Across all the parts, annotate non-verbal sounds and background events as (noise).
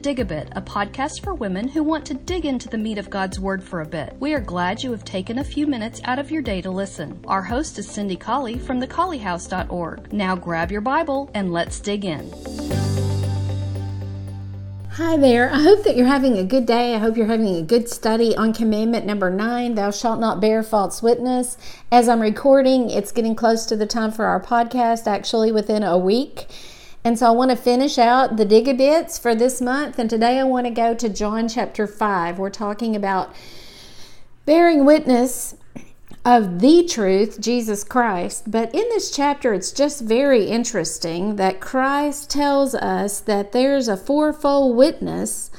Dig a Bit, a podcast for women who want to dig into the meat of God's Word for a bit. We are glad you have taken a few minutes out of your day to listen. Our host is Cindy Colley from thecolleyhouse.org. Now grab your Bible and let's dig in. Hi there. I hope that you're having a good day. I hope you're having a good study on commandment number nine Thou shalt not bear false witness. As I'm recording, it's getting close to the time for our podcast, actually, within a week. And so I want to finish out the dig a bits for this month. And today I want to go to John chapter 5. We're talking about bearing witness of the truth, Jesus Christ. But in this chapter, it's just very interesting that Christ tells us that there's a fourfold witness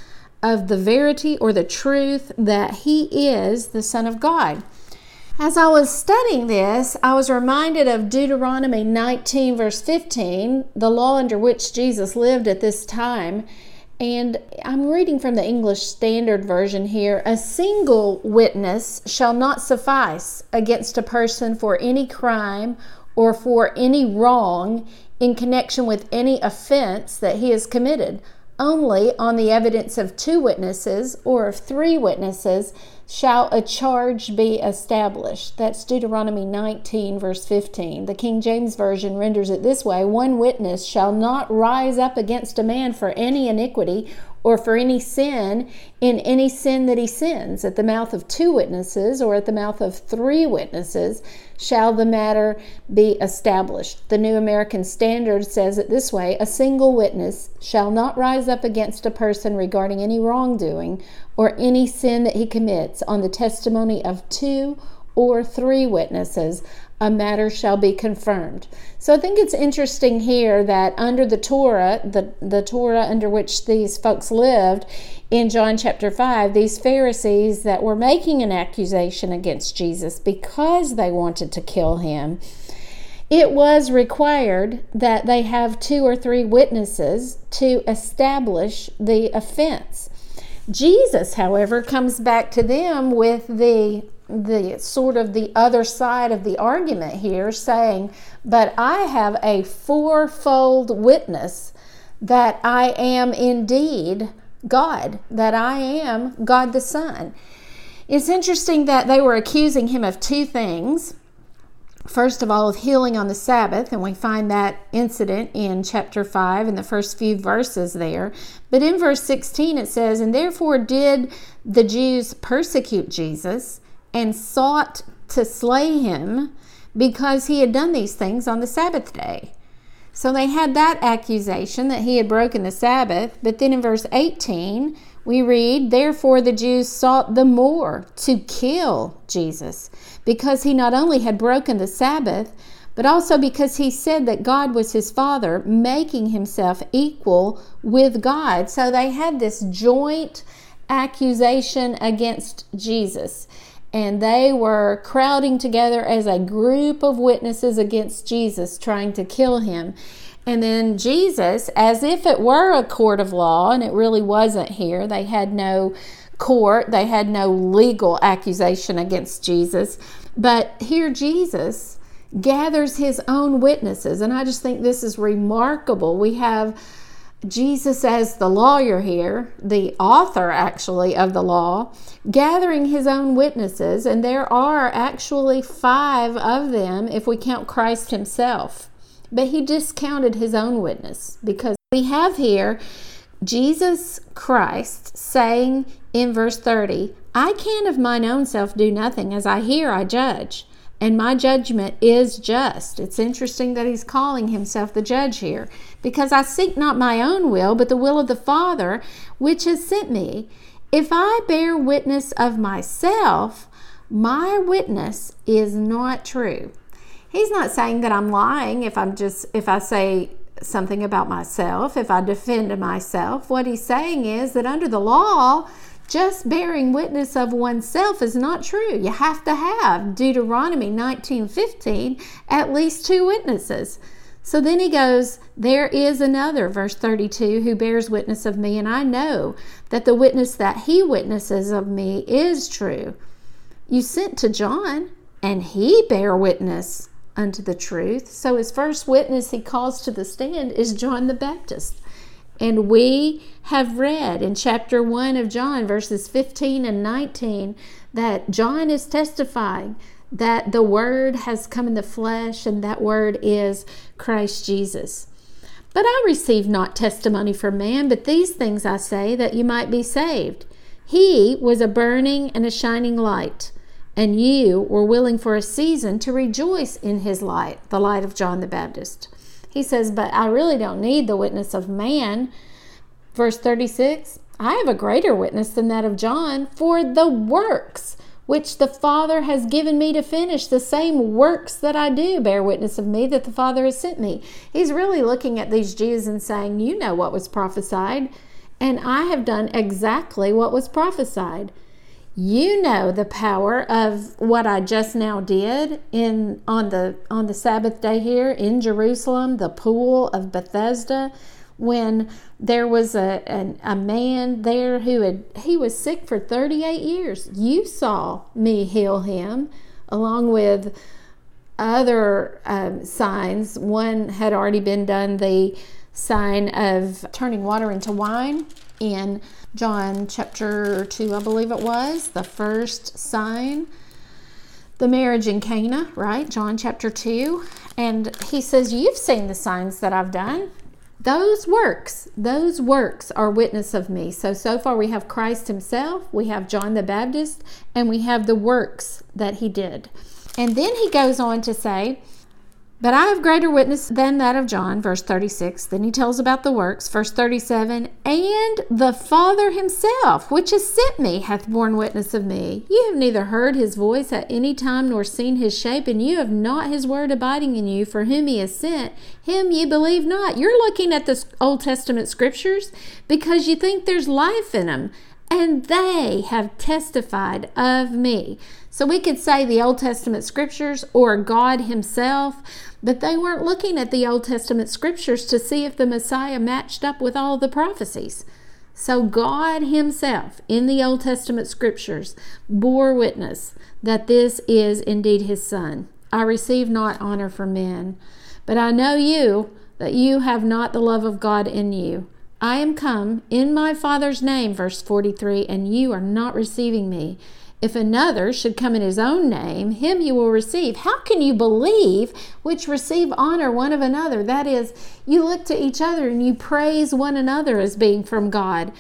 of the verity or the truth that He is the Son of God. As I was studying this, I was reminded of Deuteronomy 19, verse 15, the law under which Jesus lived at this time. And I'm reading from the English Standard Version here. A single witness shall not suffice against a person for any crime or for any wrong in connection with any offense that he has committed. Only on the evidence of two witnesses or of three witnesses shall a charge be established. That's Deuteronomy 19, verse 15. The King James Version renders it this way One witness shall not rise up against a man for any iniquity or for any sin in any sin that he sins. At the mouth of two witnesses or at the mouth of three witnesses shall the matter be established. The New American Standard says it this way A single witness shall not rise up against a person regarding any wrongdoing or any sin that he commits on the testimony of two or three witnesses, a matter shall be confirmed. So I think it's interesting here that under the Torah, the, the Torah under which these folks lived in John chapter 5, these Pharisees that were making an accusation against Jesus because they wanted to kill him, it was required that they have two or three witnesses to establish the offense. Jesus, however, comes back to them with the the sort of the other side of the argument here saying, But I have a fourfold witness that I am indeed God, that I am God the Son. It's interesting that they were accusing him of two things first of all, of healing on the Sabbath, and we find that incident in chapter 5 in the first few verses there. But in verse 16 it says, And therefore did the Jews persecute Jesus and sought to slay him because he had done these things on the Sabbath day. So they had that accusation that he had broken the Sabbath. But then in verse 18, we read, Therefore the Jews sought the more to kill Jesus, because he not only had broken the Sabbath, but also because he said that God was his father, making himself equal with God. So they had this joint accusation against Jesus. And they were crowding together as a group of witnesses against Jesus, trying to kill him. And then Jesus, as if it were a court of law, and it really wasn't here, they had no court, they had no legal accusation against Jesus. But here, Jesus gathers his own witnesses. And I just think this is remarkable. We have Jesus as the lawyer here, the author actually of the law, gathering his own witnesses. And there are actually five of them if we count Christ himself. But he discounted his own witness because we have here Jesus Christ saying in verse 30, I can of mine own self do nothing. As I hear, I judge, and my judgment is just. It's interesting that he's calling himself the judge here because I seek not my own will, but the will of the Father which has sent me. If I bear witness of myself, my witness is not true. He's not saying that I'm lying if I'm just if I say something about myself, if I defend myself. What he's saying is that under the law, just bearing witness of oneself is not true. You have to have Deuteronomy 19:15 at least two witnesses. So then he goes, There is another, verse 32, who bears witness of me, and I know that the witness that he witnesses of me is true. You sent to John, and he bare witness unto the truth. So his first witness he calls to the stand is John the Baptist. And we have read in chapter 1 of John, verses 15 and 19, that John is testifying that the Word has come in the flesh, and that Word is Christ Jesus. But I receive not testimony from man, but these things I say, that you might be saved. He was a burning and a shining light, and you were willing for a season to rejoice in his light, the light of John the Baptist. He says, But I really don't need the witness of man. Verse 36 I have a greater witness than that of John, for the works which the Father has given me to finish, the same works that I do bear witness of me that the Father has sent me. He's really looking at these Jews and saying, You know what was prophesied, and I have done exactly what was prophesied. You know the power of what I just now did in on the on the Sabbath day here in Jerusalem, the pool of Bethesda when there was a, a, a, man there who had he was sick for 38 years. You saw me heal him along with other um, signs. One had already been done the sign of turning water into wine in john chapter 2 i believe it was the first sign the marriage in cana right? John chapter 2 and he says you've seen the signs that i've done. Those works those works are witness of me. So so far we have christ himself we have john the baptist and we have the works that he did. And then he goes on to say but I have greater witness than that of John, verse 36. Then he tells about the works, verse 37. And the Father himself, which has sent me, hath borne witness of me. You have neither heard his voice at any time nor seen his shape, and you have not his word abiding in you, for whom he has sent. Him ye believe not. You're looking at the Old Testament scriptures because you think there's life in them, and they have testified of me. So we could say the Old Testament scriptures or God himself but they weren't looking at the Old Testament scriptures to see if the Messiah matched up with all the prophecies. So God Himself in the Old Testament scriptures bore witness that this is indeed His Son. I receive not honor from men, but I know you that you have not the love of God in you. I am come in my Father's name, verse 43, and you are not receiving me. If another should come in his own name, him you will receive. How can you believe which receive honor one of another? That is, you look to each other and you praise one another as being from God.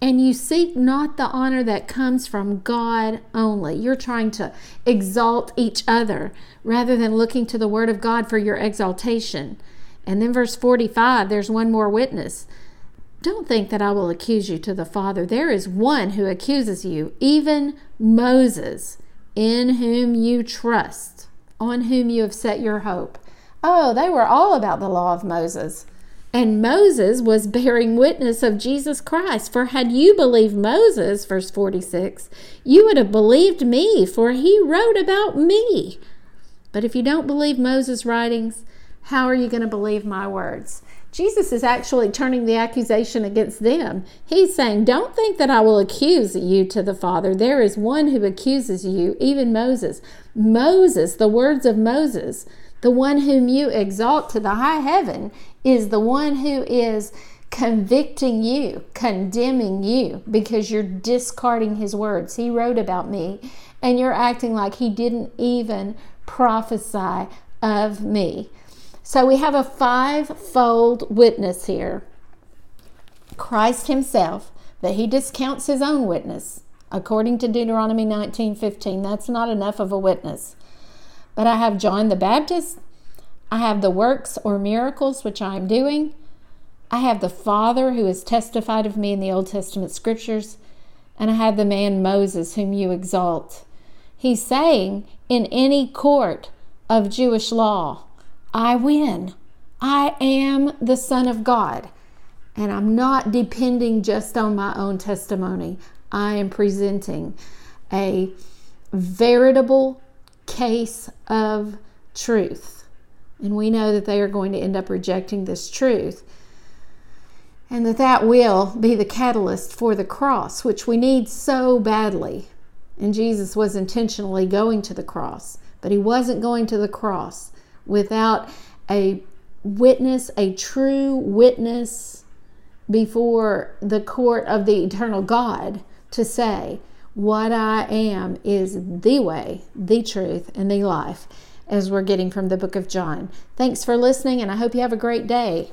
And you seek not the honor that comes from God only. You're trying to exalt each other rather than looking to the Word of God for your exaltation. And then, verse 45, there's one more witness. Don't think that I will accuse you to the Father. There is one who accuses you, even Moses, in whom you trust, on whom you have set your hope. Oh, they were all about the law of Moses. And Moses was (laughs) bearing witness of Jesus Christ. For had you believed Moses, verse 46, you would have believed me, for he wrote about me. But if you don't believe Moses' writings, how are you going to believe my words? Jesus is actually turning the accusation against them. He's saying, Don't think that I will accuse you to the Father. There is one who accuses you, even Moses. Moses, the words of Moses, the one whom you exalt to the high heaven, is the one who is convicting you, condemning you, because you're discarding his words. He wrote about me, and you're acting like he didn't even prophesy of me. So we have a five-fold witness here. Christ himself, that he discounts his own witness. According to Deuteronomy 19:15, that's not enough of a witness. But I have John the Baptist, I have the works or miracles which I am doing. I have the Father who has testified of me in the Old Testament scriptures, and I have the man Moses whom you exalt. He's saying in any court of Jewish law, I win. I am the Son of God. And I'm not depending just on my own testimony. I am presenting a veritable case of truth. And we know that they are going to end up rejecting this truth. And that that will be the catalyst for the cross, which we need so badly. And Jesus was intentionally going to the cross, but he wasn't going to the cross without a witness, a true witness before the court of the eternal God to say, What I am is the way, the truth, and the life, as we're getting from the book of John. Thanks for listening, and I hope you have a great day.